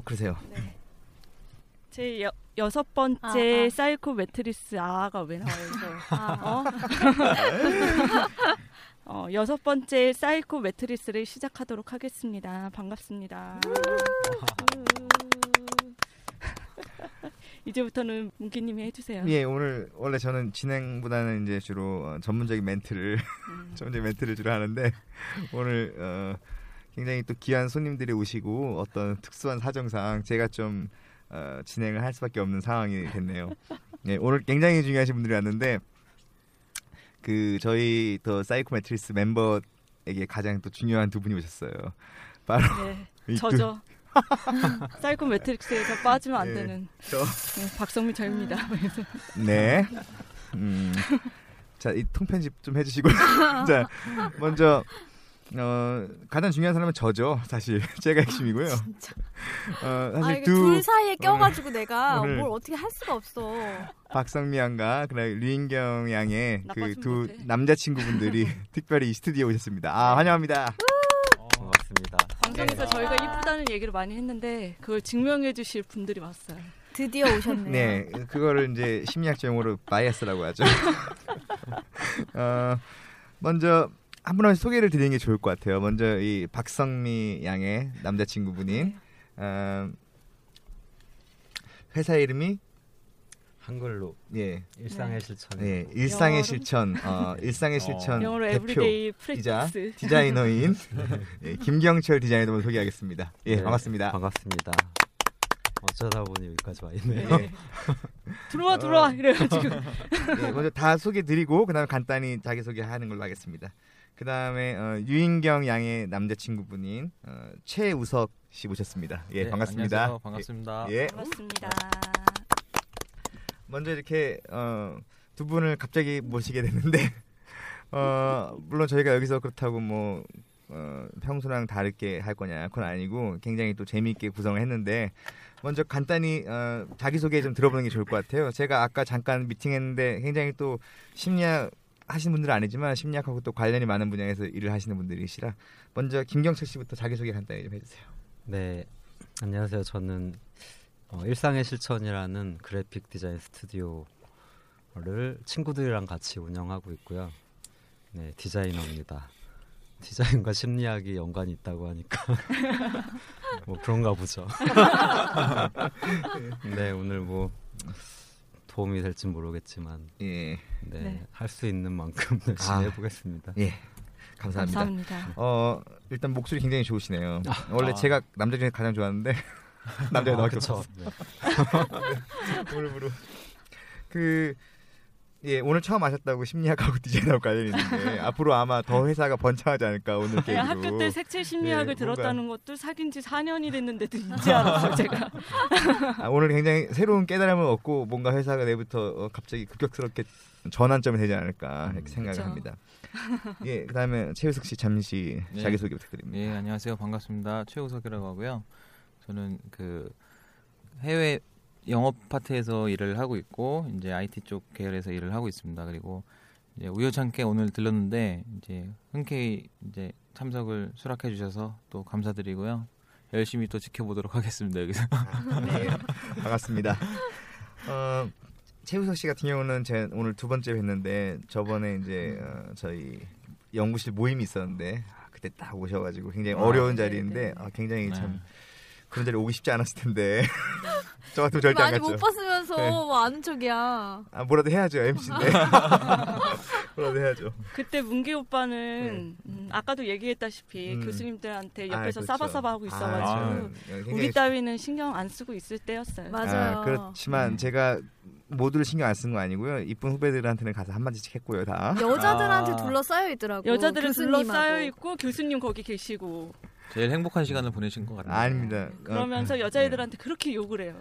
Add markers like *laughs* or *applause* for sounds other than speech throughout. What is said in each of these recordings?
어 그러세요. 제 여, 여섯 번째 아, 아. 사이코 매트릭스 아가 왜 나와요? 이거? 어? *laughs* 어, 여섯 번째 사이코 매트릭스를 시작하도록 하겠습니다. 반갑습니다. *laughs* 이제부터는 문기님이 해주세요. 예 오늘 원래 저는 진행보다는 이제 주로 어, 전문적인 멘트를 음. *laughs* 전문적인 멘트를 주로 하는데 오늘 어, 굉장히 또 귀한 손님들이 오시고 어떤 특수한 사정상 제가 좀 어, 진행을 할 수밖에 없는 상황이 됐네요. 예, 오늘 굉장히 중요하신 분들이 왔는데 그 저희 더 사이코 매트릭스 멤버에게 가장 또 중요한 두 분이 오셨어요. 바로 네, 저죠. *laughs* 사이코 매트릭스에서 빠지면 안 네, 되는 저 네, 박성미 저입니다. *laughs* 네. 음. 자, 이 통편집 좀 해주시고. *laughs* 자, 먼저, 어, 가장 중요한 사람은 저죠. 사실. *laughs* 제가 핵심이고요. 어, 아 사실 이게 두, 둘 사이에 껴가지고 내가 오늘- 뭘 어떻게 할 수가 없어. 박성미 양과 그다음에 류인경 양의 그 두. 남자친구분들이 *laughs* 특별히 이 스튜디오에 오셨습니다. 아, 환영합니다. 반갑습니다. 방송에서 네. 저희가 이쁘다는 얘기를 많이 했는데 그걸 증명해 주실 분들이 왔어요. 드디어 오셨네요. 네, 그거를 이제 심리학적 용어로 bias라고 하죠. *laughs* 어, 먼저 한분 한분 소개를 드리는 게 좋을 것 같아요. 먼저 이 박성미 양의 남자친구분인 어, 회사 이름이 한글로 예, 일상의 실천. 예 일상의? 실천, 어, 일상의 실천 영어로 대표 everyday 이자 practice. 디자이너인 *laughs* 예, 김경철 디자이너를 소개하겠습니다. 예, 네, 반갑습니다. 반갑습니다. 어쩌다 보니 여기까지 와 있네요. 네. 들어와 들어와 어. 이래가지고 네, *laughs* 먼저 다 소개 드리고 그다음에 간단히 자기 소개하는 걸로 하겠습니다. 그 다음에 어, 유인경 양의 남자친구분인 어, 최우석 씨 모셨습니다. 예, 네, 반갑습니다. 안녕하세요. 반갑습니다. 예, 반갑습니다. 먼저 이렇게 어, 두 분을 갑자기 모시게 됐는데 *laughs* 어, 물론 저희가 여기서 그렇다고 뭐 어, 평소랑 다르게 할 거냐 그건 아니고 굉장히 또 재미있게 구성을 했는데 먼저 간단히 어, 자기소개 좀 들어보는 게 좋을 것 같아요. 제가 아까 잠깐 미팅했는데 굉장히 또 심리학 하시는 분들은 아니지만 심리학하고 또 관련이 많은 분야에서 일을 하시는 분들이시라 먼저 김경철 씨부터 자기소개 간단히 좀 해주세요. 네, 안녕하세요. 저는 어, 일상의 실천이라는 그래픽 디자인 스튜디오를 친구들이랑 같이 운영하고 있고요. 네, 디자이너입니다. 디자인과 심리학이 연관이 있다고 하니까 *laughs* 뭐 그런가 보죠. *laughs* 네, 오늘 뭐 도움이 될지 모르겠지만 예, 네, 네. 할 수 있는 만큼 *laughs* 열심히 아. 해보겠습니다. 예, 감사합니다. 감사합니다. 어 일단 목소리 굉장히 좋으시네요. 원래 아. 제가 남자 중에 가장 좋아하는데 *laughs* 남자가 아, 나밖에 그쵸. 네. *laughs* 무릎으로 그 예, 오늘 처음 아셨다고 심리학하고 *laughs* 디자인하고 관련이 있는데 앞으로 아마 더 회사가 번창하지 않을까 오늘 계기로. 네, 학교 때 색칠 심리학을 예, 뭔가- 들었다는 것도 사귄 지 4년이 됐는데도 이제 알았어요, 제가. 아, 오늘 굉장히 새로운 깨달음을 얻고 뭔가 회사가 내부터 어, 갑자기 급격스럽게 전환점이 되지 않을까 이렇게 생각을 그쵸. 합니다. 예, 그다음에 최우석 씨 잠시 네. 자기 소개 부탁드립니다. 예, 안녕하세요. 반갑습니다. 최우석이라고 하고요. 저는 그 해외 영업 파트에서 일을 하고 있고 이제 IT 쪽 계열에서 일을 하고 있습니다. 그리고 이제 우연찮게 오늘 들렀는데 이제 흔쾌히 이제 참석을 수락해 주셔서 또 감사드리고요. 열심히 또 지켜보도록 하겠습니다. 여기서. *laughs* 네, 반갑습니다. 어, 최우석 씨 같은 경우는 제 오늘 두 번째 뵀는데 저번에 이제 어, 저희 연구실 모임이 있었는데 아, 그때 딱 오셔가지고 굉장히 아, 어려운 네, 자리인데 네. 아, 굉장히 네. 참 그런 자리 오기 쉽지 않았을 텐데 *laughs* 저 같으면 절대 안 많이 갔죠. 못 봤으면서 네. 뭐 아는 척이야. 아 뭐라도 해야죠 MC인데 *laughs* 뭐라도 해야죠. 그때 문기 오빠는 음, 아까도 얘기했다시피 네. 음. 교수님들한테 아, 옆에서 그렇죠. 싸바싸바 하고 있어가지고 아, 굉장히 우리 따위는 신경 안 쓰고 있을 때였어요. 맞아요. 아, 그렇지만 네. 제가 모두를 신경 안 쓴 거 아니고요. 이쁜 후배들한테는 가서 한 마디씩 했고요 다. 여자들한테 아. 둘러싸여 있더라고. 여자들은 교수님하고. 둘러싸여 있고 교수님 거기 계시고 제일 행복한 시간을 보내신 것 같아요. 아닙니다. 그러면서 어, 여자애들한테 그렇게 욕을 해요.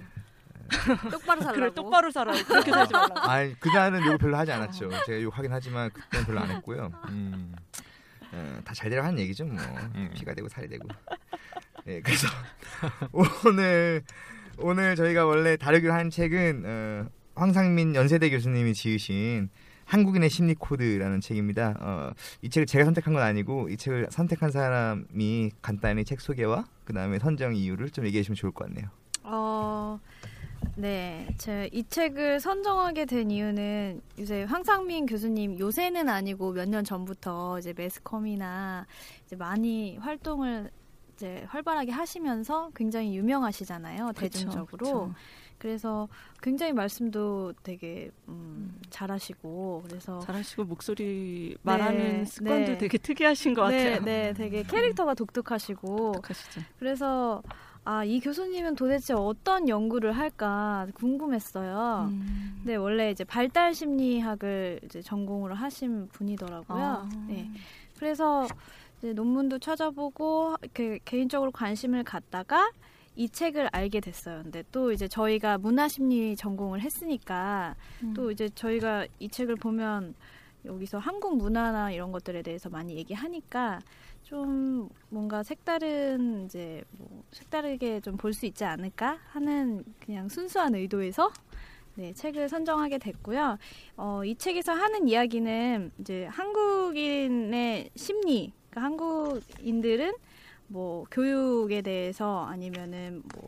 *laughs* 똑바로 살라고. 그래 똑바로 살아요. 그렇게 살지 말라고. *laughs* 아니 그날은 욕을 별로 하지 않았죠. 제가 욕하긴 하지만 그때는 별로 안 했고요. 음, 어, 다잘 되라 하는 얘기죠 뭐. 음. 피가 되고 살이 되고. 예, 그래서 *laughs* 오늘 오늘 저희가 원래 다루기로 한 책은 어, 황상민 연세대 교수님이 지으신 한국인의 심리 코드라는 책입니다. 어, 이 책을 제가 선택한 건 아니고 이 책을 선택한 사람이 간단히 책 소개와 그 다음에 선정 이유를 좀 얘기해 주시면 좋을 것 같네요. 어, 네. 제가 이 책을 선정하게 된 이유는 요새 황상민 교수님 요새는 아니고 몇 년 전부터 이제 매스컴이나 이제 많이 활동을 이제 활발하게 하시면서 굉장히 유명하시잖아요. 대중적으로. 그쵸, 그래서 굉장히 말씀도 되게 음, 잘하시고 그래서 잘하시고 목소리 말하는 네, 습관도 네. 되게 특이하신 것 네, 같아요. 네, 되게 캐릭터가 독특하시고 독특하시죠. 그래서 아, 이 교수님은 도대체 어떤 연구를 할까 궁금했어요. 음. 네, 원래 이제 발달 심리학을 이제 전공으로 하신 분이더라고요. 아. 네. 그래서 이제 논문도 찾아보고 이렇게 개인적으로 관심을 갖다가 이 책을 알게 됐어요. 근데 또 이제 저희가 문화심리 전공을 했으니까 음. 또 이제 저희가 이 책을 보면 여기서 한국 문화나 이런 것들에 대해서 많이 얘기하니까 좀 뭔가 색다른 이제 뭐 색다르게 좀 볼 수 있지 않을까 하는 그냥 순수한 의도에서 네, 책을 선정하게 됐고요. 어, 이 책에서 하는 이야기는 이제 한국인의 심리, 그러니까 한국인들은 뭐 교육에 대해서 아니면은 뭐,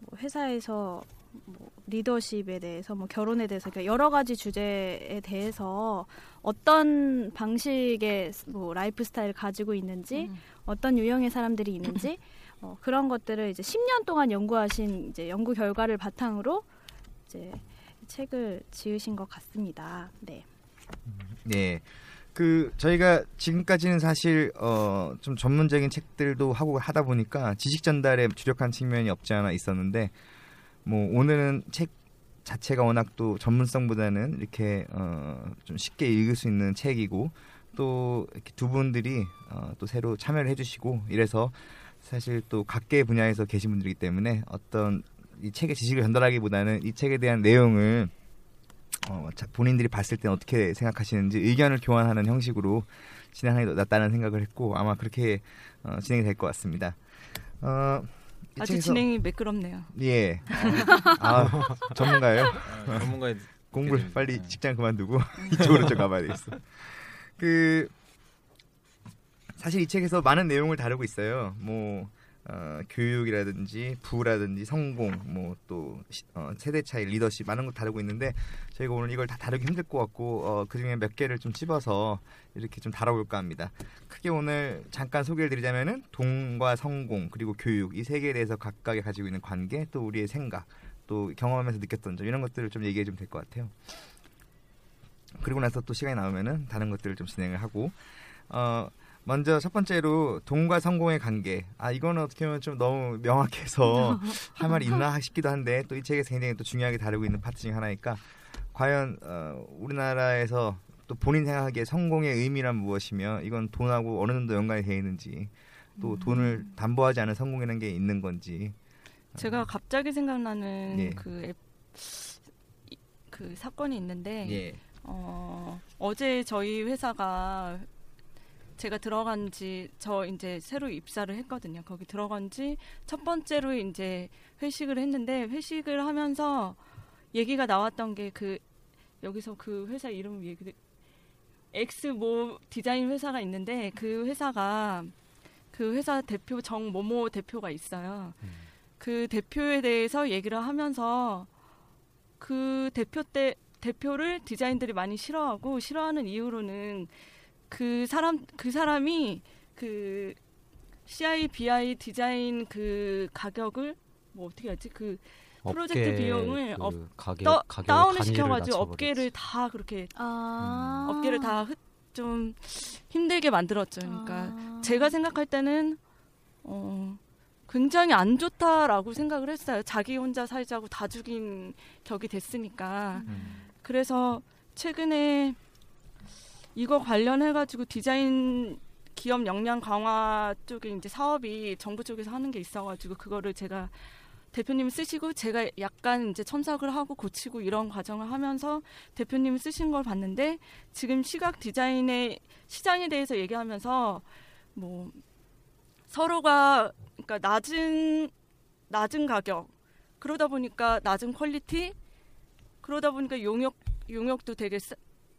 뭐 회사에서 뭐 리더십에 대해서 뭐 결혼에 대해서 그러니까 여러 가지 주제에 대해서 어떤 방식의 뭐 라이프 스타일을 가지고 있는지 음. 어떤 유형의 사람들이 있는지 *clears throat* 어, 그런 것들을 이제 10년 동안 연구하신 이제 연구 결과를 바탕으로 이제 책을 지으신 것 같습니다. 네. 네. 그 저희가 지금까지는 사실 어, 좀 전문적인 책들도 하고 하다 보니까 지식 전달에 주력한 측면이 없지 않아 있었는데 뭐 오늘은 책 자체가 워낙 또 전문성보다는 이렇게 어, 좀 쉽게 읽을 수 있는 책이고 또 이렇게 두 분들이 어, 또 새로 참여를 해주시고 이래서 사실 또 각계 분야에서 계신 분들이기 때문에 어떤 이 책의 지식을 전달하기보다는 이 책에 대한 내용을 어, 자, 본인들이 봤을 때 어떻게 생각하시는지 의견을 교환하는 형식으로 진행하는 게 낫다는 생각을 했고 아마 그렇게 어, 진행이 될 것 같습니다. 어, 이 아주 진행이 매끄럽네요. 예. 아, *laughs* 전문가예요? 아, 전문가의 공부를 음, 빨리 네. 직장 그만두고 *laughs* 이쪽으로 좀 가봐야 되겠어. 그 사실 이 책에서 많은 내용을 다루고 있어요. 뭐 어, 교육이라든지 부라든지 성공, 뭐또 어, 세대 차이, 리더십 많은 거 다루고 있는데 저희가 오늘 이걸 다 다루기 힘들 것 같고 어, 그 중에 몇 개를 좀 집어서 이렇게 좀 다뤄볼까 합니다. 크게 오늘 잠깐 소개를 드리자면은 동과 성공 그리고 교육 이 세 개에 대해서 각각이 가지고 있는 관계 또 우리의 생각 또 경험하면서 느꼈던 점 이런 것들을 좀 얘기해 주면 될 것 같아요. 그리고 나서 또 시간이 나오면은 다른 것들을 좀 진행을 하고 어 먼저 첫 번째로 돈과 성공의 관계 아 이거는 어떻게 보면 좀 너무 명확해서 *laughs* 할 말이 있나 싶기도 한데 또 이 책에서 굉장히 또 중요하게 다루고 있는 파트 중에 하나니까 과연 어, 우리나라에서 또 본인 생각하기에 성공의 의미란 무엇이며 이건 돈하고 어느 정도 연관이 되어 있는지 또 음. 돈을 담보하지 않은 성공이라는 게 있는 건지 제가 갑자기 생각나는 예. 그, 앱, 이- 그 사건이 있는데 예. 어, 어제 저희 회사가 제가 들어간 지 저 이제 새로 입사를 했거든요. 거기 들어간 지 첫 번째로 이제 회식을 했는데 회식을 하면서 얘기가 나왔던 게 그 여기서 그 회사 이름 얘기 X 모 디자인 회사가 있는데 그 회사가 그 회사 대표 정 모모 대표가 있어요. 그 대표에 대해서 얘기를 하면서 그 대표 때 대표를 디자인들이 많이 싫어하고 싫어하는 이유로는 그 사람 그 사람이 그 CI BI 디자인 그 가격을 뭐 어떻게 하지 그 프로젝트 업계 비용을 그 업- 가격 떠, 가격을 다운을 시켜가지고. 업계를 다 그렇게 아. 업계를 다 좀 힘들게 만들었죠. 그러니까 아. 제가 생각할 때는 어 굉장히 안 좋다라고 생각을 했어요. 자기 혼자 살자고 다 죽인 격이 됐으니까. 음. 그래서 최근에 이거 관련해 가지고 디자인 기업 역량 강화 쪽에 이제 사업이 정부 쪽에서 하는 게 있어 가지고 그거를 제가 대표님 쓰시고 제가 약간 이제 첨삭을 하고 고치고 이런 과정을 하면서 대표님 쓰신 걸 봤는데 지금 시각 디자인의 시장에 대해서 얘기하면서 뭐 서로가 그러니까 낮은 낮은 가격 그러다 보니까 낮은 quality 그러다 보니까 용역 용역도 되게 싸,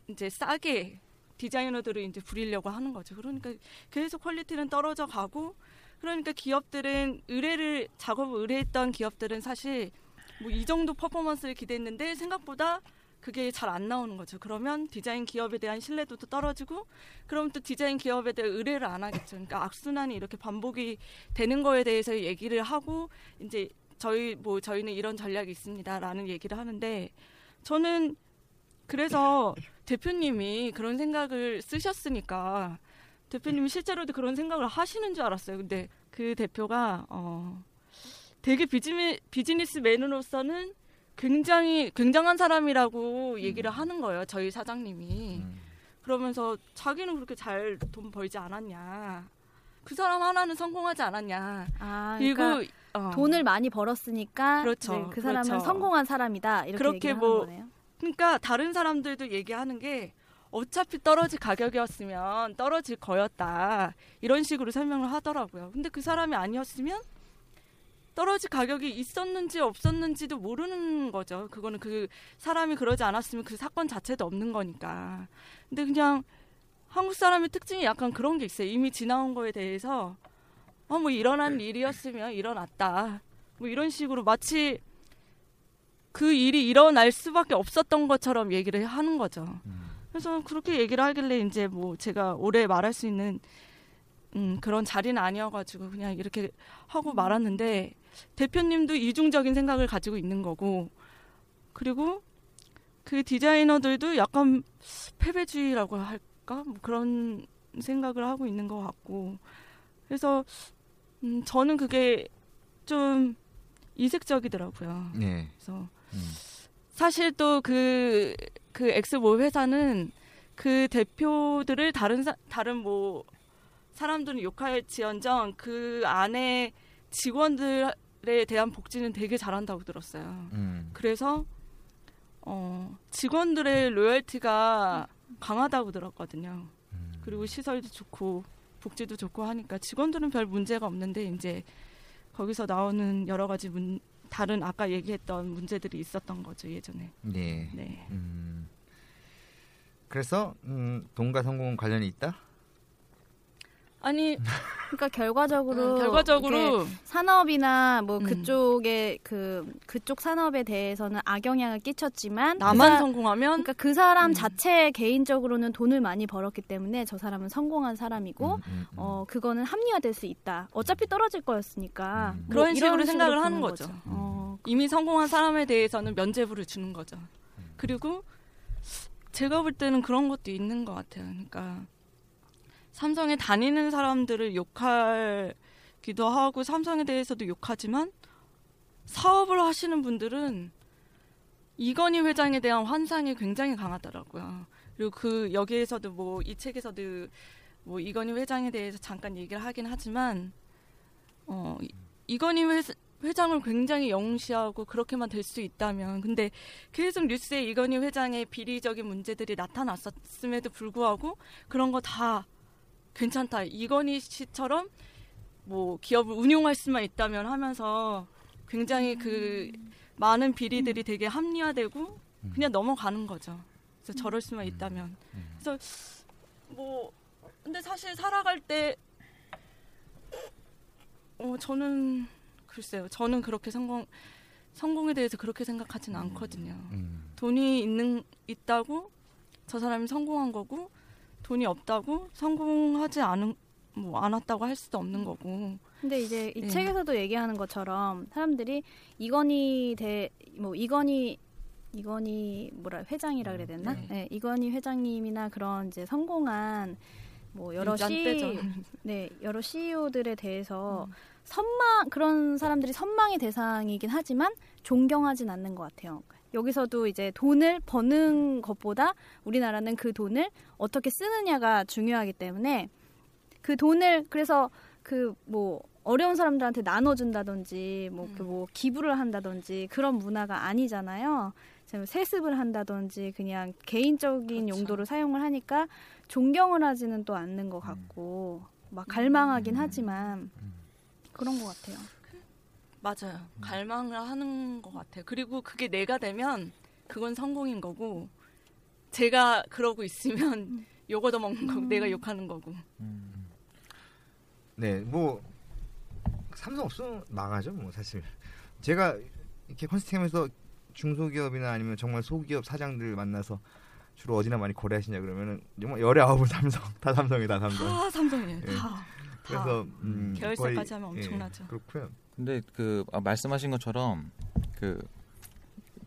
이제 싸게 디자이너들을 이제 부리려고 하는 거죠. 그러니까 계속 quality는 떨어져 가고 그러니까 기업들은 의뢰를 작업을 의뢰했던 기업들은 사실 뭐 이 정도 퍼포먼스를 기대했는데 생각보다 그게 잘 안 나오는 거죠. 그러면 디자인 기업에 대한 신뢰도도 떨어지고 그럼 또 디자인 기업에 대해 의뢰를 안 하겠죠. 그러니까 악순환이 이렇게 반복이 되는 거에 대해서 얘기를 하고 이제 저희 뭐 저희는 이런 전략이 있습니다라는 얘기를 하는데 저는 그래서 대표님이 그런 생각을 쓰셨으니까 대표님이 실제로도 그런 생각을 하시는 줄 알았어요. 근데 그 대표가 어 되게 비즈니, 비즈니스맨으로서는 굉장히 굉장한 사람이라고 얘기를 하는 거예요. 저희 사장님이. 음. 그러면서 자기는 그렇게 잘 돈 벌지 않았냐. 그 사람 하나는 성공하지 않았냐. 아, 그리고 그러니까 어, 돈을 많이 벌었으니까 그렇죠, 이제 그 사람은 그렇죠. 성공한 사람이다 이렇게 그렇게 얘기하는 뭐 거네요. 그러니까 다른 사람들도 얘기하는 게 어차피 떨어질 가격이었으면 떨어질 거였다. 이런 식으로 설명을 하더라고요. 근데 그 사람이 아니었으면 떨어질 가격이 있었는지 없었는지도 모르는 거죠. 그거는 그 사람이 그러지 않았으면 그 사건 자체도 없는 거니까. 근데 그냥 한국 사람의 특징이 약간 그런 게 있어요. 이미 지나온 거에 대해서 어 뭐 일어난 일이었으면 일어났다. 뭐 이런 식으로 마치 그 일이 일어날 수밖에 없었던 것처럼 얘기를 하는 거죠. 그래서 그렇게 얘기를 하길래 이제 뭐 제가 오래 말할 수 있는 음, 그런 자리는 아니어가지고 그냥 이렇게 하고 말았는데 대표님도 이중적인 생각을 가지고 있는 거고 그리고 그 디자이너들도 약간 패배주의라고 할까 뭐 그런 생각을 하고 있는 것 같고 그래서 음, 저는 그게 좀 이색적이더라고요. 네. 그래서 음. 사실 또그그 엑스모 회사는 그 대표들을 다른 사, 다른 뭐 사람들은 욕할지언정 그 안에 직원들에 대한 복지는 되게 잘한다고 들었어요. 음. 그래서 어 직원들의 로열티가 강하다고 들었거든요. 음. 그리고 시설도 좋고 복지도 좋고 하니까 직원들은 별 문제가 없는데 이제 거기서 나오는 여러 가지 문, 다른 아까 얘기했던 문제들이 있었던 거죠 예전에. 네. 네. 음. 그래서 음, 돈과 성공은 관련이 있다? 아니 그러니까 결과적으로 음, 결과적으로 산업이나 뭐 음. 그쪽에 그 그쪽 산업에 대해서는 악영향을 끼쳤지만 나만 그 사- 성공하면 그러니까 그 사람 음. 자체 개인적으로는 돈을 많이 벌었기 때문에 저 사람은 성공한 사람이고 음, 음, 음. 어 그거는 합리화될 수 있다. 어차피 떨어질 거였으니까 음. 뭐 그런 식으로 생각을 하는 보는 거죠. 어, 이미 성공한 사람에 대해서는 면죄부를 주는 거죠. 그리고 제가 볼 때는 그런 것도 있는 것 같아요. 그러니까 삼성에 다니는 사람들을 욕하기도 하고 삼성에 대해서도 욕하지만 사업을 하시는 분들은 이건희 회장에 대한 환상이 굉장히 강하더라고요. 그리고 그 여기에서도 뭐 이 책에서도 뭐 이건희 회장에 대해서 잠깐 얘기를 하긴 하지만 어 이- 이건희 회, 회장을 굉장히 영시하고 그렇게만 될 수 있다면 근데 계속 뉴스에 이건희 회장의 비리적인 문제들이 나타났었음에도 불구하고 그런 거 다 괜찮다 이건희 씨처럼 뭐 기업을 운용할 수만 있다면 하면서 굉장히 그 많은 비리들이 되게 합리화되고 그냥 넘어가는 거죠. 그래서 저럴 수만 있다면 그래서 뭐 근데 사실 살아갈 때 어, 저는 글쎄요. 저는 그렇게 성공 성공에 대해서 그렇게 생각하진 않거든요. 음. 돈이 있는 있다고 저 사람이 성공한 거고 돈이 없다고 성공하지 않은 뭐 않았다고 할 수도 없는 거고. 근데 이제 이 네. 책에서도 얘기하는 것처럼 사람들이 이건희 대뭐 이건희 이건희 뭐라 회장이라 그래야 되나? 네. 네. 이건희 회장님이나 그런 이제 성공한 뭐 여러 빼죠. 네 여러 CEO들에 대해서 음. 선망 그런 사람들이 선망의 대상이긴 하지만 존경하진 않는 것 같아요. 여기서도 이제 돈을 버는 것보다 우리나라는 그 돈을 어떻게 쓰느냐가 중요하기 때문에 그 돈을 그래서 그 뭐 어려운 사람들한테 나눠준다든지 뭐, 그 음. 뭐 기부를 한다든지 그런 문화가 아니잖아요. 세습을 한다든지 그냥 개인적인 그렇죠. 용도로 사용을 하니까 존경을 하지는 또 않는 것 같고 막 갈망하긴 음. 하지만 그런 것 같아요. 맞아요. 갈망을 하는 것 같아요. 그리고 그게 내가 되면 그건 성공인 거고 제가 그러고 있으면 *laughs* 욕 얻어 먹는 거고 내가 욕하는 거고. 음. 네, 뭐 삼성 없으면 망하죠, 뭐 사실. 제가 이렇게 컨설팅하면서 중소기업이나 아니면 정말 소기업 사장들 만나서 주로 어디나 많이 거래하시냐 그러면은 정말 열의 아홉은 *laughs* 삼성, 다 삼성이다 삼성. 다 삼성이에요. 예. 다. 다. 그래서 음, 계열사까지 하면 예, 엄청나죠. 그렇고요. 근데 그 아, 말씀하신 것처럼 그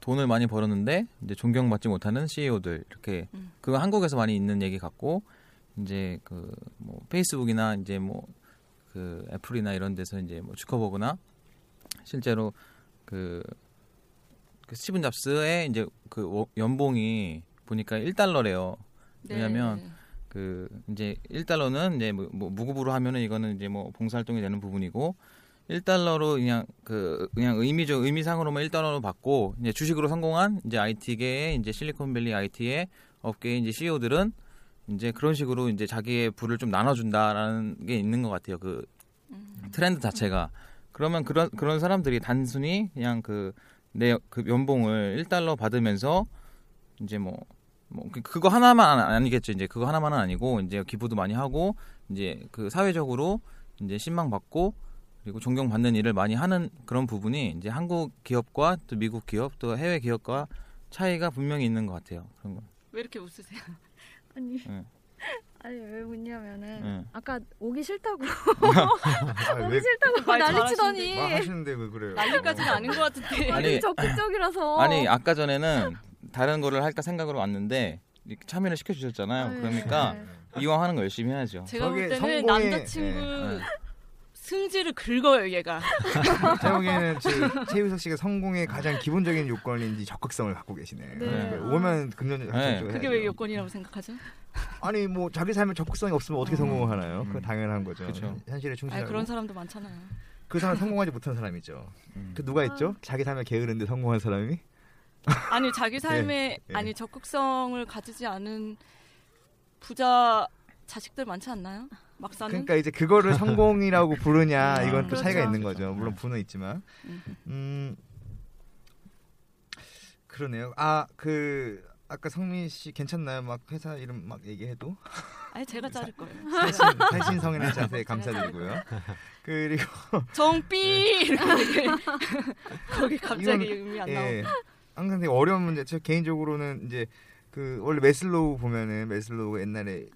돈을 많이 벌었는데 이제 존경받지 못하는 CEO들 이렇게 음. 그거 한국에서 많이 있는 얘기 같고 이제 그 뭐 페이스북이나 이제 뭐 그 애플이나 이런 데서 이제 뭐 주커버그나 실제로 그, 그 스티븐 잡스의 이제 그 워- 연봉이 보니까 1달러래요. 네. 왜냐면 그 이제 1달러는 이제 뭐, 뭐 무급으로 하면은 이거는 이제 뭐 봉사활동이 되는 부분이고 1달러로 그냥 그 그냥 의미적 의미상으로만 1달러로 받고 이제 주식으로 성공한 이제 IT계의 이제 실리콘밸리 IT의 업계의 이제 CEO들은 이제 그런 식으로 이제 자기의 부를 좀 나눠준다라는 게 있는 것 같아요. 그 음. 트렌드 자체가 그러면 그런 그런 사람들이 단순히 그냥 그 내그 연봉을 1달러 받으면서 이제 뭐, 뭐 그- 그거 하나만 아- 아니겠죠. 이제 그거 하나만은 아니고 이제 기부도 많이 하고 이제 그 사회적으로 이제 신망 받고 그리고 존경받는 일을 많이 하는 그런 부분이 이제 한국 기업과 또 미국 기업 또 해외 기업과 차이가 분명히 있는 것 같아요. 그런 거. 왜 이렇게 웃으세요? *laughs* 아니 응. 아니 왜 묻냐면은 응. 아까 오기 싫다고 아, 오기 왜 싫다고 말 난리치더니 막 하시는데 왜 그래요? 난리까지는 아닌 것 같은데. 아니, 아니 적극적이라서 아니 아까 전에는 다른 거를 할까 생각으로 왔는데 참여를 시켜주셨잖아요. 네. 그러니까 네. 이왕 하는 거 열심히 해야죠. 제가 볼 때는 성공의- 남자친구 네. 승질을 긁어요 얘가. *laughs* 제가 최유석 씨가 성공의 가장 기본적인 요건인지 적극성을 갖고 계시네. 네. 오면 긍정적으로 네. 그게 왜 요건이라고 생각하죠? 아니 뭐 자기 삶에 적극성이 없으면 어떻게 음. 성공을 하나요? 음. 그거 당연한 거죠. 그쵸. 현실에 아 충실하고. 그런 사람도 많잖아요. 그 사람 성공하지 못한 사람이죠. 음. 그 누가 있죠? 자기 삶에 게으른데 성공한 사람이? 아니 자기 삶에 네. 아니 적극성을 가지지 않은 부자 자식들 많지 않나요? 막사는 그러니까 이제 그거를 성공이라고 부르냐 음. *laughs* 이건 또 차이가 그렇죠. 있는 거죠. 물론 부는 있지만. 음. 음 그러네요. 아 그 아까 성민 씨 괜찮나요? 막 회사 이름 막 얘기해도 아니 제가 자를 거예요. 살신 살신성인의 *laughs* 자세 감사드리고요. 그리고 *laughs* 정삐 이렇게 거기 갑자기 이건, 의미 안 나오고 예, 항상 되게 어려운 문제. 저 개인적으로는 이제 그 원래 매슬로우 보면은 매슬로우가 옛날에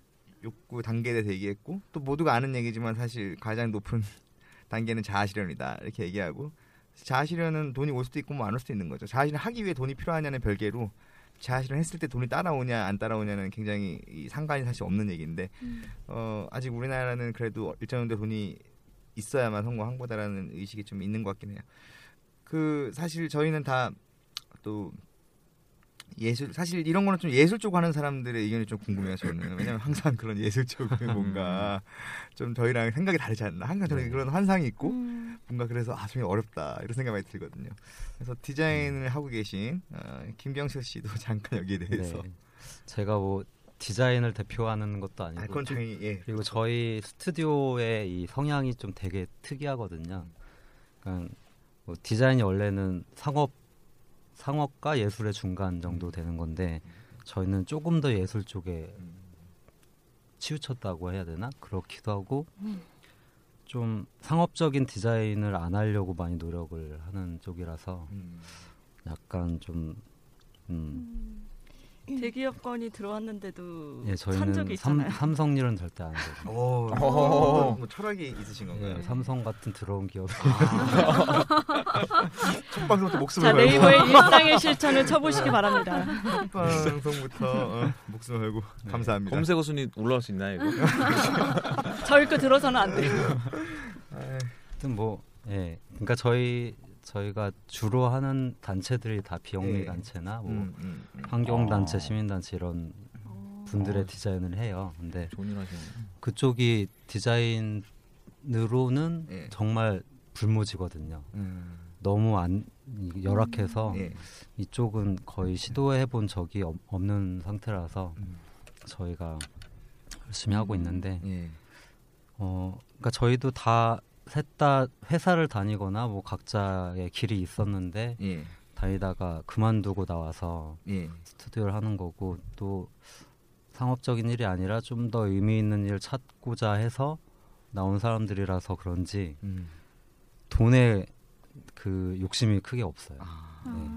욕구 단계에 대해서 얘기했고 또 모두가 아는 얘기지만 사실 가장 높은 *laughs* 단계는 자아실현이다 이렇게 얘기하고 자아실현은 돈이 올 수도 있고 뭐 안 올 수도 있는 거죠. 자아실현 하기 위해 돈이 필요하냐는 별개로 자아실현 했을 때 돈이 따라오냐 안 따라오냐는 굉장히 이 상관이 사실 없는 얘기인데 어, 아직 우리나라는 그래도 일정 정도 돈이 있어야만 성공한 거다라는 의식이 좀 있는 것 같긴 해요. 그 사실 저희는 다 또 예술 사실 이런 거는 좀 예술 쪽 하는 사람들의 의견이 좀 궁금해요 저는. *laughs* 왜냐면 항상 그런 예술 쪽은 *laughs* 뭔가 좀 저희랑 생각이 다르지 않나. 항상 저는 그런 환상이 있고 음, 뭔가 그래서 아 좀 어렵다. 이런 생각이 많이 들거든요. 그래서 디자인을 하고 계신 어, 김경철 씨도 *laughs* 잠깐 여기에 대해서. 네. 제가 뭐 디자인을 대표하는 것도 아니고 아 그건 당연히 예. 그리고 저희 스튜디오의 이 성향이 좀 되게 특이하거든요. 그러니까 뭐 디자인이 원래는 상업 상업과 예술의 중간 정도 되는 건데 저희는 조금 더 예술 쪽에 치우쳤다고 해야 되나? 그렇기도 하고 좀 상업적인 디자인을 안 하려고 많이 노력을 하는 쪽이라서 음. 약간 좀 음, 대기업권이 들어왔는데도 예, 산 저희는 적이 삼, 있잖아요. 삼 성 일은 절대 안 하거든요. 오, 어허허허. 뭐 철학이 있으신 건가요? 예, 삼성 같은 더러운 기업. *laughs* 첫 방송부터 목숨을 자 걸고 네이버의 일상의 실천을 쳐보시기 바랍니다. 첫 방송부터 어, 목숨을 걸고 감사합니다. 검색어 순위 올라갈 수 있나요 이거? *laughs* 저희 거 들어서는 안 돼요. *laughs* 하여튼 뭐 예, 그러니까 저희 저희가 주로 하는 단체들이 다 비영리 예. 단체나 뭐 음, 음, 음. 환경 단체, 아. 시민 단체 이런 분들의 아. 디자인을 해요. 근데. 그쪽이 디자인으로는 예. 정말 불모지거든요. 음. 너무 안 열악해서 예. 이쪽은 거의 시도해 본 적이 없- 없는 상태라서 음. 저희가 열심히 하고 있는데 예. 어 그러니까 저희도 다 셋 다 회사를 다니거나 뭐 각자의 길이 있었는데 예. 다니다가 그만두고 나와서 예. 스튜디오를 하는 거고 또 상업적인 일이 아니라 좀 더 의미 있는 일 찾고자 해서 나온 사람들이라서 그런지 음. 돈에 그 욕심이 크게 없어요. 아. 네.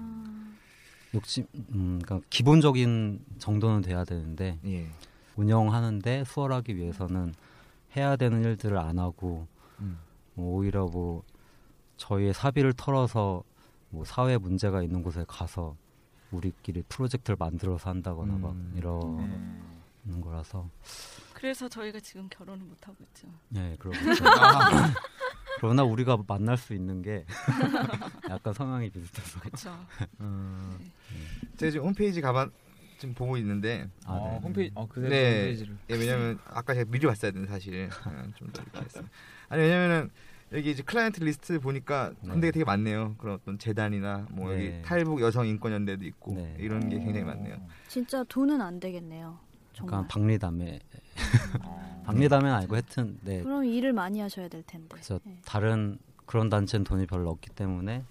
욕심, 음, 그러니까 기본적인 정도는 돼야 되는데 예. 운영하는데 수월하기 위해서는 해야 되는 일들을 안 하고 오히려 뭐 저희의 사비를 털어서 뭐 사회 문제가 있는 곳에 가서 우리끼리 프로젝트를 만들어서 한다거나 막 음. 이러는 거라서 그래서 저희가 지금 결혼을 못 하고 있죠. 예 그러고. *laughs* *laughs* 그러나 우리가 만날 수 있는 게 *laughs* 약간 성향이 비슷해서 그렇죠. 음. 제가 지금 홈페이지 가봐 지금 보고 있는데 아, 어, 네. 홈페이지 어 그대로 네. 홈페이지를 예, 왜냐면 아까 제가 미리 봤어야 되는데 사실 좀 더 이렇게 했어요. 아니 왜냐면은 여기 이제 클라이언트 리스트 보니까 네. 군데가 되게 많네요. 그런 어떤 재단이나 뭐 여기 네. 탈북 여성 인권 연대도 있고 네. 이런 게 굉장히 많네요. 진짜 돈은 안 되겠네요. 정말. 약간 박리담에 *laughs* 어. 박리담은 아니고 하여튼 네 그럼 일을 많이 하셔야 될 텐데. 그래서 네. 다른 그런 단체는 돈이 별로 없기 때문에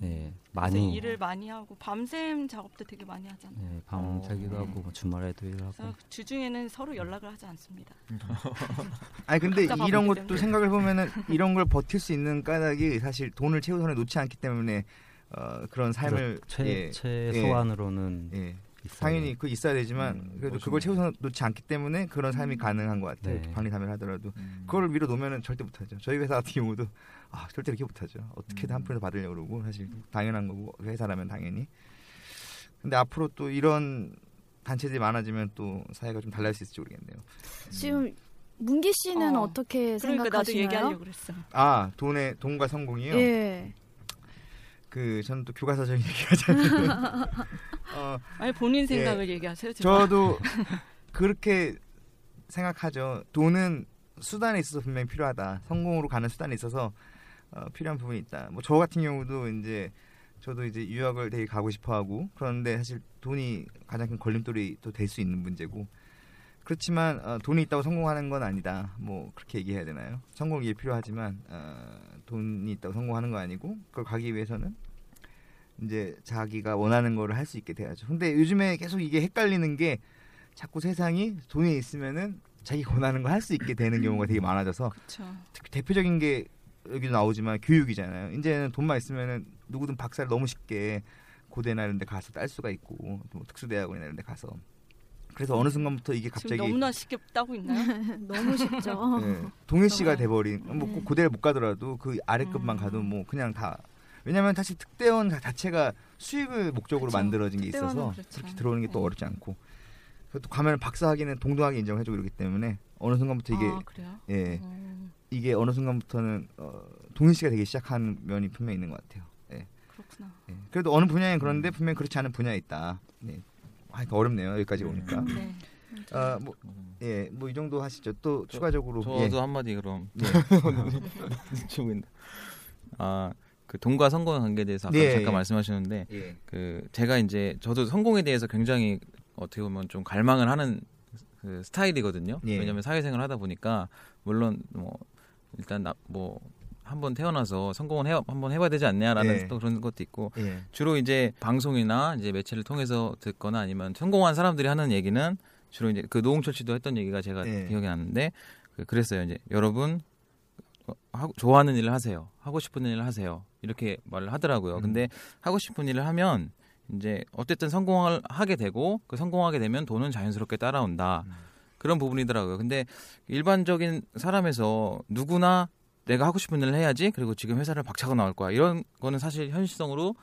네 많이 일을 많이 하고 밤샘 작업도 되게 많이 하잖아요. 네, 밤새기도 어. 하고 뭐 주말에도 일하고 그래서 주중에는 서로 연락을 하지 않습니다. *laughs* 아니 근데 이런 것도 때문에. 생각을 보면은 이런 걸 버틸 수 있는 까닭이 사실 돈을 최우선에 놓지 않기 때문에 어, 그런 삶을 최, 예, 최소한으로는 예. 당연히 그 있어야 되지만 음, 그래도 멋있네. 그걸 최우선 놓지 않기 때문에 그런 삶이 가능한 것 같아요. 네. 방리담회를 하더라도 음. 그걸 위로 놓으면 절대 못하죠. 저희 회사 같은 경우도 아 절대 이렇게 못하죠. 어떻게든 음. 한 푼을 받으려고 그러고 사실 당연한 거고 회사라면 당연히. 근데 앞으로 또 이런 단체들이 많아지면 또 사회가 좀 달라질 수 있을지 모르겠네요. 지금 문기 씨는 어. 어. 떻게 그러니까 나도 생각하시나요? 얘기하려고 그랬어. 아 돈의 돈과 성공이요. 예. 그 저는 또 교과서적인 *laughs* 얘기하잖아요. *laughs* 어, 아니 본인 예. 생각을 얘기하세요. 지금. 저도 *laughs* 그렇게 생각하죠. 돈은 수단에 있어서 분명히 필요하다. 성공으로 가는 수단에 있어서 어, 필요한 부분이 있다. 뭐 저 같은 경우도 이제 저도 이제 유학을 되게 가고 싶어하고 그런데 사실 돈이 가장 큰 걸림돌이 또 될 수 있는 문제고 그렇지만 어, 돈이 있다고 성공하는 건 아니다. 뭐 그렇게 얘기해야 되나요? 성공이 필요하지만 어, 돈이 있다고 성공하는 건 아니고 그걸 가기 위해서는 이제 자기가 원하는 거를 할 수 있게 돼야죠. 근데 요즘에 계속 이게 헷갈리는 게 자꾸 세상이 돈이 있으면은 자기가 원하는 거 할 수 있게 되는 경우가 되게 많아져서. 특히 대표적인 게 여기도 나오지만 교육이잖아요. 이제는 돈만 있으면은 누구든 박사를 너무 쉽게 고대나 이런 데 가서 딸 수가 있고 뭐 특수대학원이나 이런 데 가서 그래서 어느 순간부터 이게 갑자기 너무나 쉽게 따고 있나요? *laughs* 너무 쉽죠. 예, 동일시가 어. 돼버린 뭐꼭 네. 고대를 못 가더라도 그 아래급만 음. 가도 뭐 그냥 다 왜냐하면 사실 특대원 자- 자체가 수익을 목적으로 그쵸. 만들어진 게 있어서 그렇죠. 그렇게 들어오는 게또 네. 어렵지 않고 또 가면 박사학위는 동등하게 인정해주고 이러기 때문에 어느 순간부터 이게 아, 그래요? 예 어, 이게 어느 순간부터는 어, 동일시가 되기 시작하는 면이 분명 히 있는 것 같아요. 예. 그렇구나. 예. 그래도 어느 분야엔 그런데 분명 히 그렇지 않은 분야에 있다. 네. 아, 이거 어렵네요. 여기까지 오니까. 네. 아, 뭐, 예, 뭐 이 정도 하시죠. 또 저- 추가적으로 저도 예. 한마디 그럼 예. 눈치 보인다. 아그 돈과 성공의 관계에 대해서 아까 네, 잠깐 예. 말씀하셨는데 예. 그 제가 이제 저도 성공에 대해서 굉장히 어떻게 보면 좀 갈망을 하는 그 스타일이거든요. 예. 왜냐하면 사회생활 하다 보니까 물론 뭐 일단 나, 뭐 한번 태어나서 성공을 해 한번 해봐야 되지 않냐라는 예. 또 그런 것도 있고 예. 주로 이제 방송이나 이제 매체를 통해서 듣거나 아니면 성공한 사람들이 하는 얘기는 주로 이제 그 노홍철 씨도 했던 얘기가 제가 네. 기억이 나는데 그, 그랬어요. 이제 여러분 어, 하고, 좋아하는 일을 하세요. 하고 싶은 일을 하세요. 이렇게 말을 하더라고요. 음. 근데 하고 싶은 일을 하면 이제 어쨌든 성공을 하게 되고 그 성공하게 되면 돈은 자연스럽게 따라온다. 음. 그런 부분이더라고요. 근데 일반적인 사람에서 누구나 내가 하고 싶은 일을 해야지 그리고 지금 회사를 박차고 나올 거야. 이런 거는 사실 현실성으로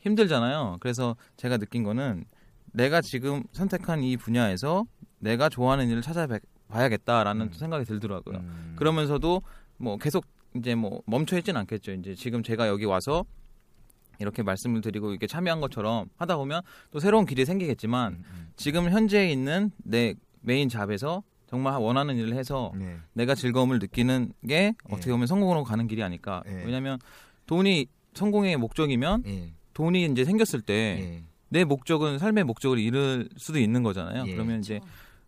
힘들잖아요. 그래서 제가 느낀 거는 내가 지금 선택한 이 분야에서 내가 좋아하는 일을 찾아봐야겠다라는 음. 생각이 들더라고요. 음. 그러면서도 뭐 계속 이제 뭐 멈춰 있진 않겠죠. 이제 지금 제가 여기 와서 이렇게 말씀을 드리고 이렇게 참여한 것처럼 하다 보면 또 새로운 길이 생기겠지만 음, 음. 지금 현재 있는 내 메인 잡에서 정말 원하는 일을 해서 네. 내가 즐거움을 느끼는 게 어떻게 보면 성공으로 가는 길이 아닐까. 예. 왜냐하면 돈이 성공의 목적이면 예. 돈이 이제 생겼을 때내 예. 목적은 삶의 목적을 이룰 수도 있는 거잖아요. 예. 그러면 이제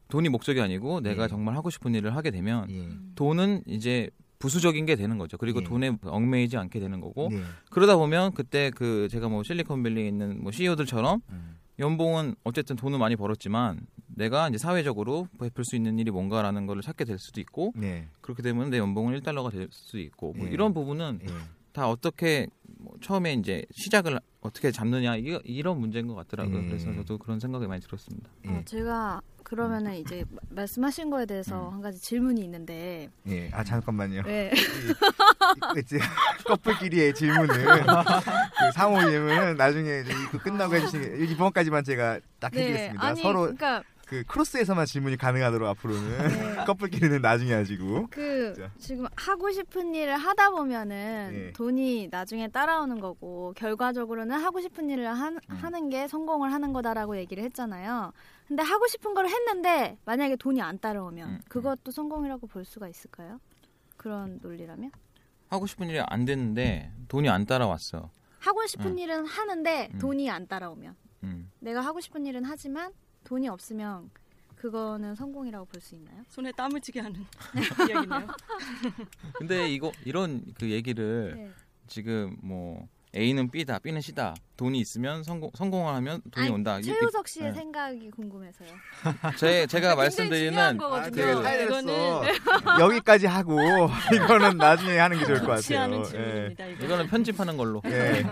돈이 목적이 아니고 내가 예. 정말 하고 싶은 일을 하게 되면 예. 돈은 이제 부수적인 게 되는 거죠. 그리고 예. 돈에 얽매이지 않게 되는 거고 네. 그러다 보면 그때 그 제가 뭐 실리콘밸리에 있는 뭐 CEO들처럼 음. 연봉은 어쨌든 돈을 많이 벌었지만 내가 이제 사회적으로 베풀 수 있는 일이 뭔가라는 걸 찾게 될 수도 있고 네. 그렇게 되면 내 연봉은 1달러가 될 수도 있고 뭐 예. 이런 부분은 예. 다 어떻게 뭐 처음에 이제 시작을 어떻게 잡느냐 이, 이런 문제인 것 같더라고요. 예. 그래서 저도 그런 생각이 많이 들었습니다. 예. 어, 제가 그러면은 이제 마- 말씀하신 거에 대해서 음. 한 가지 질문이 있는데 예. 아 잠깐만요. 네. *laughs* 이- 이제 커플끼리의 질문을 *laughs* 그 상호님은 나중에 이제 이거 끝나고 해주시는 이번까지만 제가 딱 해드리겠습니다. 네. 아니 서로 그러니까 그 크로스에서만 질문이 가능하도록 앞으로는 네. *laughs* 커플끼리는 나중에 하시고 그 자. 지금 하고 싶은 일을 하다 보면은 예. 돈이 나중에 따라오는 거고 결과적으로는 하고 싶은 일을 한- 음. 하는 게 성공을 하는 거다라고 얘기를 했잖아요. 근데 하고 싶은 걸 했는데 만약에 돈이 안 따라오면 음, 음. 그것도 성공이라고 볼 수가 있을까요? 그런 논리라면 하고 싶은 일이 안 됐는데 돈이 안 따라왔어. 하고 싶은 음. 일은 하는데 음. 돈이 안 따라오면 음. 내가 하고 싶은 일은 하지만 돈이 없으면 그거는 성공이라고 볼 수 있나요? 손에 땀을 쥐게 하는 *laughs* 이야기네요. 근데 이거 이런 그 얘기를 네. 지금 뭐 A는 B다, B는 C다. 돈이 있으면 성공 성공을 하면 돈이 아니, 온다. 최우석 씨의 네. 생각이 궁금해서요. *laughs* 제 제가 말씀드리는 거거든요. 그- 타이레서 *laughs* 여기까지 하고 *laughs* 이거는 나중에 하는 게 좋을 것 같아요. 예. 질문입니다. 이거. 이거는 편집하는 걸로. 예.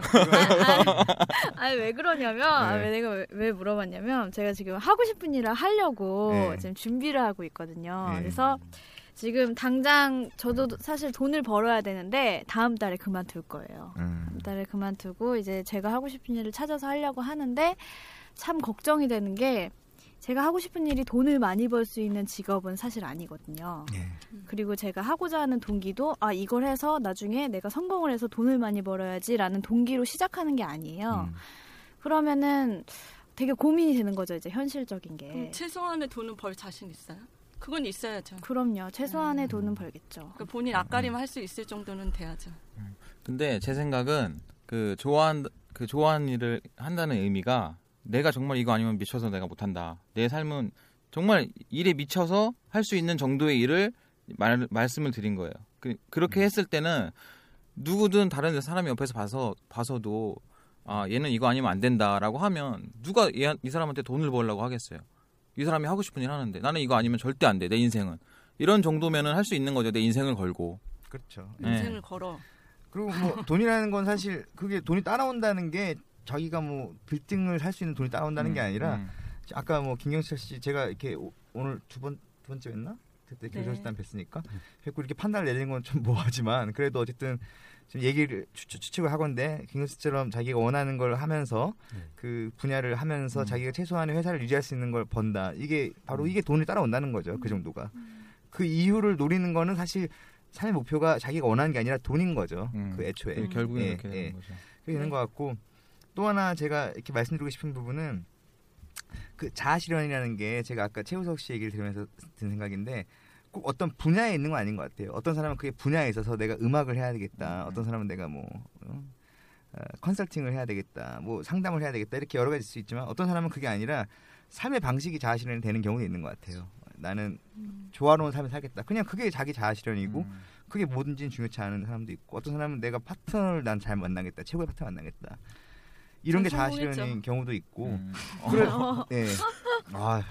아니 왜 그러냐면 아, 네. 왜 내가 왜, 왜 물어봤냐면 제가 지금 하고 싶은 일을 하려고 네. 지금 준비를 하고 있거든요. 네. 그래서 지금 당장 저도 사실 돈을 벌어야 되는데 다음 달에 그만둘 거예요. 음. 다음 달에 그만두고 이제 제가 하고 싶은 일을 찾아서 하려고 하는데 참 걱정이 되는 게 제가 하고 싶은 일이 돈을 많이 벌 수 있는 직업은 사실 아니거든요. 예. 그리고 제가 하고자 하는 동기도 아 이걸 해서 나중에 내가 성공을 해서 돈을 많이 벌어야지라는 동기로 시작하는 게 아니에요. 음. 그러면은 되게 고민이 되는 거죠 이제 현실적인 게. 최소한의 돈은 벌 자신 있어요? 그건 있어야죠. 그럼요 최소한의 음. 돈은 벌겠죠. 그러니까 본인 앞가림 할수 있을 정도는 돼야죠. 근데 제 생각은 그 좋아한 그 좋아하는 일을 한다는 의미가 내가 정말 이거 아니면 미쳐서 내가 못한다. 내 삶은 정말 일에 미쳐서 할 수 있는 정도의 일을 말, 말씀을 드린 거예요. 그, 그렇게 음. 했을 때는 누구든 다른 사람이 옆에서 봐서 봐서도 아 얘는 이거 아니면 안 된다라고 하면 누가 얘, 이 사람한테 돈을 벌려고 하겠어요. 이 사람이 하고 싶은 일 하는데 나는 이거 아니면 절대 안 돼. 내 인생은 이런 정도면은 할 수 있는 거죠. 내 인생을 걸고. 그렇죠. 네. 인생을 걸어. 그리고 뭐 *laughs* 돈이라는 건 사실 그게 돈이 따라온다는 게 자기가 뭐 빌딩을 살 수 있는 돈이 따라온다는 게 음, 아니라 음. 아까 뭐 김경철 씨 제가 이렇게 오, 오늘 두 번 두 번째였나? 그때 김경철 씨랑 뵀으니까 뵙고 이렇게 판단을 내리는 건 좀 *laughs* 뭐하지만 그래도 어쨌든 지금 얘기를 추, 추측을 하건데 김경철 씨처럼 자기가 원하는 걸 하면서 그 분야를 하면서 음. 자기가 최소한의 회사를 유지할 수 있는 걸 번다. 이게 바로 이게 돈이 따라온다는 거죠. 그 정도가. 그 이유를 노리는 거는 사실 삶의 목표가 자기가 원하는 게 아니라 돈인 거죠. 음. 그 애초에. 그 결국엔 예, 되는 예. 거죠. 그게 되는 것 같고 또 하나 제가 이렇게 말씀드리고 싶은 부분은 그 자아실현이라는 게 제가 아까 최우석 씨 얘기를 들으면서 든 생각인데 꼭 어떤 분야에 있는 건 아닌 것 같아요. 어떤 사람은 그게 분야에 있어서 내가 음악을 해야 되겠다. 음. 어떤 사람은 내가 뭐 어? 어, 컨설팅을 해야 되겠다. 뭐 상담을 해야 되겠다. 이렇게 여러 가지 수 있지만 어떤 사람은 그게 아니라 삶의 방식이 자아실현이 되는 경우도 있는 것 같아요. 나는 조화로운 삶을 살겠다. 그냥 그게 자기 자아실현이고 음. 그게 뭐든지 중요치 않은 사람도 있고 어떤 사람은 내가 파트너를 난 잘 만나겠다 최고의 파트너 만나겠다 이런 게. 자아실현인 경우도 있고 음. 그래 예. *laughs* 아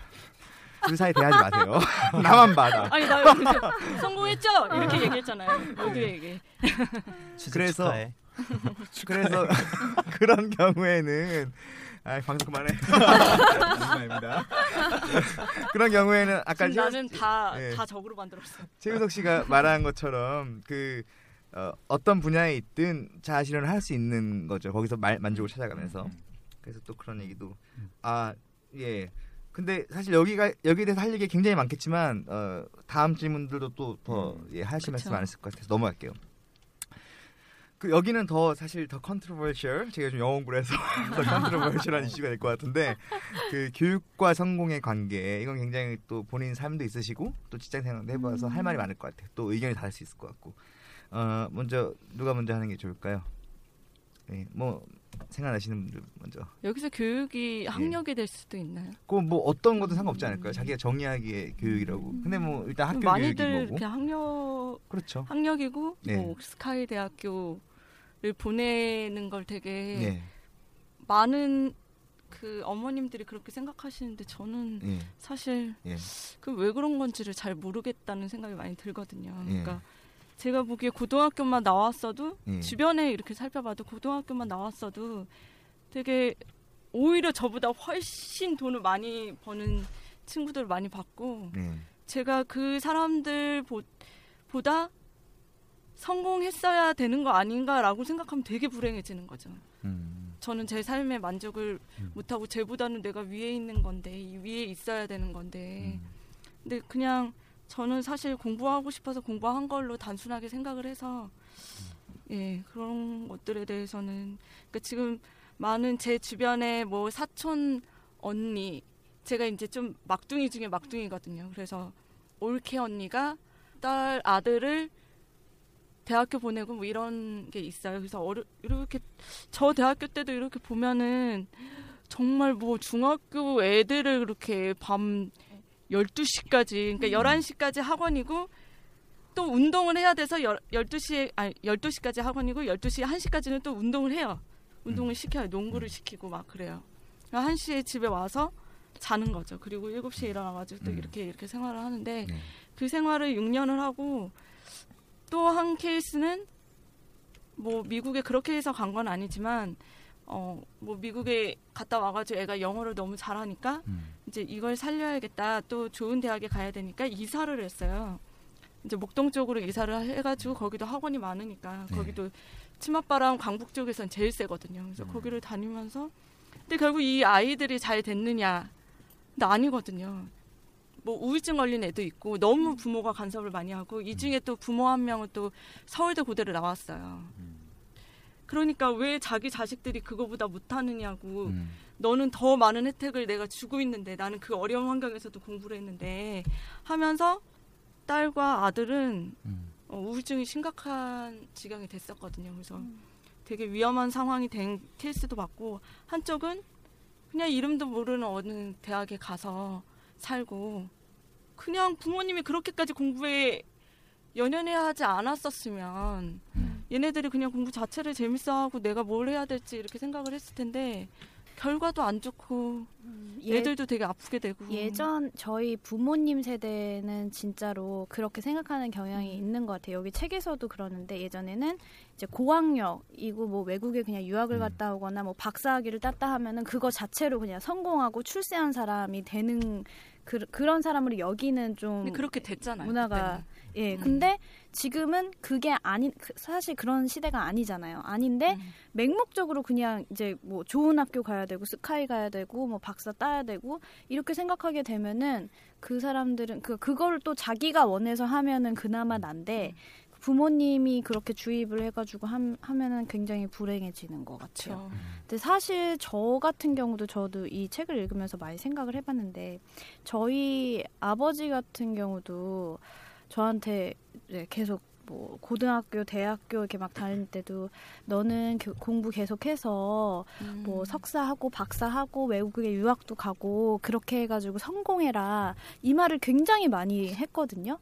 둘 사이 대하지 마세요. *laughs* 나만 받아. *laughs* 아니 나 *laughs* 성공했죠? 이렇게 얘기했잖아요. 모두에게. 그래서- 축하해. 그래서 그런 경우에는 아 방송 그만해. 장난입니다. 그런 경우에는 아까 지금 나는 다다 예. 적으로 만들었어. 최우석 씨가 말한 것처럼 그 어, 어떤 분야에 있든 자아 실현을 할 수 있는 거죠. 거기서 말, 만족을 찾아가면서. 그래서 또 그런 얘기도 아 예. 근데 사실 여기가 여기에 대해서 할 얘기 가 굉장히 많겠지만 어, 다음 질문들도 또더 예, 하실 말씀. 많으실 것 같아서 넘어갈게요. 그 여기는 더 사실 더 controversial 제가 좀 영어 공부를 해서 *laughs* 더 controversial한 이슈가 될 것 같은데 그 교육과 성공의 관계 이건 굉장히 또 본인 삶도 있으시고 또 직장 생활도 해봐서 할 말이 많을 것 같아요. 또 의견이 다를 수 있을 것 같고 어 먼저 누가 먼저 하는 게 좋을까요? 네, 뭐 생각나시는 분들 먼저. 여기서 교육이 학력이 될 수도 있나요? 그뭐 어떤 것도 상관없지 않을까요? 자기가 정의하기에 교육이라고. 근데 뭐 일단 학교 많이들 교육인. 그냥 학력 그렇죠. 학력이고 네. 뭐 스카이 대학교를 보내는 걸 되게 네. 많은 그 어머님들이 그렇게 생각하시는데 저는 예. 사실 예. 그왜 그런 건지를 잘 모르겠다는 생각이 많이 들거든요. 예. 그러니까 제가 보기에 고등학교만 나왔어도 예. 주변에 이렇게 살펴봐도 고등학교만 나왔어도 되게 오히려 저보다 훨씬 돈을 많이 버는 친구들 많이 봤고 네. 제가 그 사람들 보, 보다 성공했어야 되는 거 아닌가라고 생각하면 되게 불행해지는 거죠. 음. 저는 제 삶에 만족을 음. 못하고 쟤보다는 내가 위에 있는 건데 이 위에 있어야 되는 건데 음. 근데 그냥 저는 사실 공부하고 싶어서 공부한 걸로 단순하게 생각을 해서 예 그런 것들에 대해서는 그러니까 지금 많은 제 주변에 뭐 사촌 언니 제가 이제 좀 막둥이 중에 막둥이거든요. 그래서 올케 언니가 딸 아들을 대학교 보내고 뭐 이런 게 있어요. 그래서 어르, 이렇게 저 대학교 때도 이렇게 보면은 정말 뭐 중학교 애들을 그렇게 밤 12시까지 그러니까 11시까지 학원이고 또 운동을 해야 돼서 열, 12시에 아니 12시까지 학원이고 12시 1시까지는 또 운동을 해요. 운동을 시켜요. 농구를 시키고 막 그래요. 1시에 집에 와서 자는 거죠. 그리고 7시에 일어나 가지고 또 음. 이렇게 이렇게 생활을 하는데 네. 그 생활을 6년을 하고 또 한 케이스는 뭐 미국에 그렇게 해서 간 건 아니지만 어 뭐 미국에 갔다 와가지고 애가 영어를 너무 잘하니까 음. 이제 이걸 살려야겠다 또 좋은 대학에 가야 되니까 이사를 했어요. 이제 목동 쪽으로 이사를 해가지고 거기도 학원이 많으니까 네. 거기도 치맛바람 강북 쪽에선 제일 세거든요. 그래서 음. 거기를 다니면서 근데 결국 이 아이들이 잘 됐느냐? 근데 아니거든요. 뭐 우울증 걸린 애도 있고 너무 부모가 간섭을 많이 하고 이 중에 또 부모 한 명은 또 서울대 고대를 나왔어요. 그러니까 왜 자기 자식들이 그거보다 못하느냐고 음. 너는 더 많은 혜택을 내가 주고 있는데 나는 그 어려운 환경에서도 공부를 했는데 하면서 딸과 아들은 음. 어, 우울증이 심각한 지경이 됐었거든요. 그래서 되게 위험한 상황이 된 케이스도 봤고 한쪽은 그냥 이름도 모르는 어느 대학에 가서 살고 그냥 부모님이 그렇게까지 공부에 연연해야 하지 않았었으면 얘네들이 그냥 공부 자체를 재밌어하고 내가 뭘 해야 될지 이렇게 생각을 했을 텐데 결과도 안 좋고 예- 애들도 되게 아프게 되고 예전 저희 부모님 세대는 진짜로 그렇게 생각하는 경향이 있는 것 같아요. 여기 책에서도 그러는데 예전에는 이제 고학력이고 뭐 외국에 그냥 유학을 음. 갔다 오거나 뭐 박사학위를 땄다 하면은 그거 자체로 그냥 성공하고 출세한 사람이 되는 그, 그런 사람으로 여기는 좀 그렇게 됐잖아요. 문화가 그때는. 예. 음. 근데 지금은 그게 아닌 그- 사실 그런 시대가 아니잖아요. 아닌데 음. 맹목적으로 그냥 이제 뭐 좋은 학교 가야 되고 스카이 가야 되고 뭐 박사 따야 되고 이렇게 생각하게 되면은 그 사람들은 그 그걸 또 자기가 원해서 하면은 그나마 난데 부모님이 그렇게 주입을 해가지고 함, 하면은 굉장히 불행해지는 것 같아요. 그렇죠. 근데 사실 저 같은 경우도 저도 이 책을 읽으면서 많이 생각을 해봤는데 저희 아버지 같은 경우도 저한테 이제 계속 뭐 고등학교, 대학교 이렇게 막 다닐 때도 너는 교- 공부 계속해서 음. 뭐 석사하고 박사하고 외국에 유학도 가고 그렇게 해가지고 성공해라 이 말을 굉장히 많이 했거든요.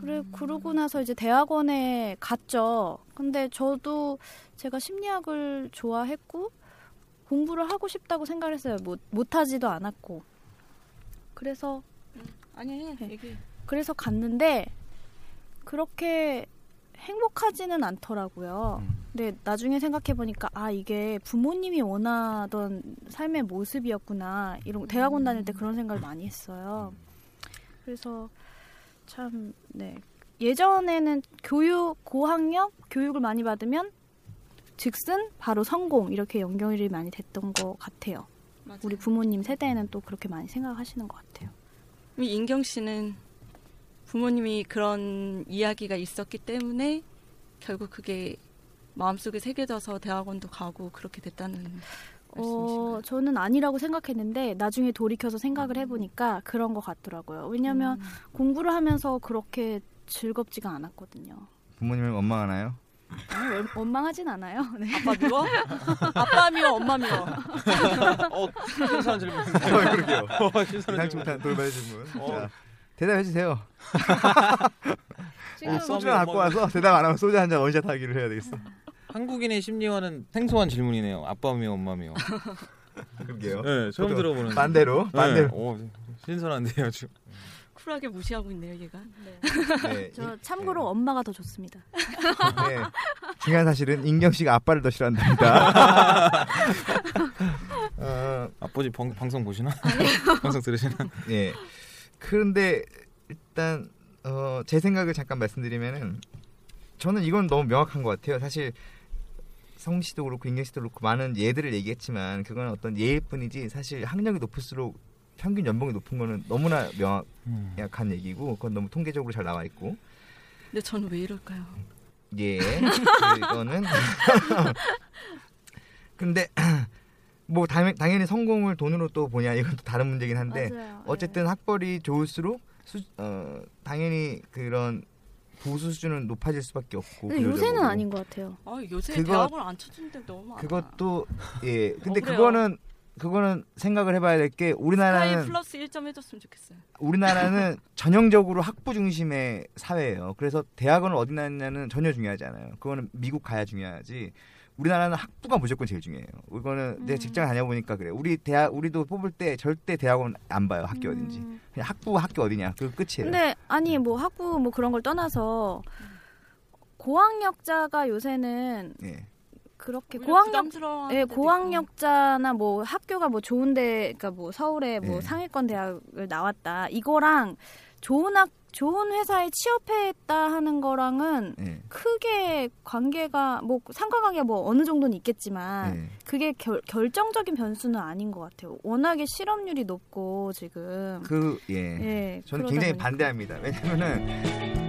그래 그러고 나서 이제 대학원에 갔죠. 근데 저도 제가 심리학을 좋아했고 공부를 하고 싶다고 생각을 했어요. 못 못하지도 않았고. 그래서 아니 네. 얘기. 그래서 갔는데 그렇게 행복하지는 않더라고요. 음. 근데 나중에 생각해 보니까 아 이게 부모님이 원하던 삶의 모습이었구나. 이런 대학원 다닐 때 그런 생각을 많이 했어요. 그래서 참 네. 예전에는 교육 고학력 교육을 많이 받으면 즉슨 바로 성공 이렇게 연결이 많이 됐던 것 같아요. 맞아요. 우리 부모님 세대에는 또 그렇게 많이 생각하시는 것 같아요. 인경 씨는 부모님이 그런 이야기가 있었기 때문에 결국 그게 마음속에 새겨져서 대학원도 가고 그렇게 됐다는 어, 말씀이신가요? 저는 아니라고 생각했는데 나중에 돌이켜서 생각을 해보니까 그런 것 같더라고요. 왜냐하면 음. 공부를 하면서 그렇게 즐겁지가 않았거든요. 부모님을 원망하나요? 아니, 원- 원망하진 않아요. *laughs* 네. 아빠 미워? 아빠 미워, 엄마 미워. 어, 신선한 질문인데. 그러게요. 어, 신선한 질문. 돌발 질문. 어. 자, 대답해 주세요. 지금 *laughs* 어, 소주 갖고 와서 대답 안 하면 소주 한 잔 원샷 하기를 해야 되겠어. *laughs* 한국인의 심리와는 생소한 질문이네요. 아빠 미워, 엄마 미워. 그러게요. 네, 처음 들어보는. 반대로 반대로. 네, 오, 신선한데요, 아주. 쿨하게 무시하고 있네요, 얘가. 네. *laughs* 저 참고로 엄마가 더 좋습니다. 네. 중요한 사실은 인경 씨가 아빠를 더 싫어한답니다. 어, 아버지 방, 방송 보시나? 방송 들으시나? 예. 그런데 일단 어, 제 생각을 잠깐 말씀드리면은 저는 이건 너무 명확한 것 같아요. 사실 성 씨도 그렇고 인경 씨도 그렇고 많은 예들을 얘기했지만 그건 어떤 예일 뿐이지 사실 학력이 높을수록 평균 연봉이 높은 거는 너무나 명확한 얘기고 그건 너무 통계적으로 잘 나와 있고 근데 저는 왜 이럴까요? 예, 이거는 *laughs* 근데 뭐 당, 당연히 성공을 돈으로 또 보냐 이건 또 다른 문제긴 한데 맞아요. 어쨌든 학벌이 좋을수록 수, 어, 당연히 그런 부수 수준은 높아질 수밖에 없고 근데 요새는. 아닌 것 같아요. 아, 요새 그거- 대학을 안 쳐준 데 너무 많아. 그것도 예 근데 어. 그거는 그거는 생각을 해봐야 될 게 우리나라는 플러스 1점 해줬으면 좋겠어요. 우리나라는 *laughs* 전형적으로 학부 중심의 사회예요. 그래서 대학원을 어디 나느냐는 전혀 중요하지 않아요. 그거는 미국 가야 중요하지. 우리나라는 학부가 무조건 제일 중요해요. 이거는 음. 내 직장 다녀보니까 그래. 우리 대학 우리도 뽑을 때 절대 대학원 안 봐요. 학교 어딘지. 음. 그냥 학부 학교 어디냐. 그 끝이에요. 근데 아니 뭐 학부 뭐 그런 걸 떠나서 고학력자가 요새는 예. 그렇게 고학력 예. 고학력자나 뭐 학교가 뭐 좋은데 그러니까 뭐 서울에 뭐 네. 상위권 대학을 나왔다 이거랑 좋은 학 좋은 회사에 취업했다 하는 거랑은 예. 크게 관계가 뭐 상관관계가 뭐 어느 정도는 있겠지만 예. 그게 결, 결정적인 변수는 아닌 것 같아요. 워낙에 실업률이 높고 지금 그 예. 예, 저는 굉장히 보니까. 반대합니다. 왜냐면은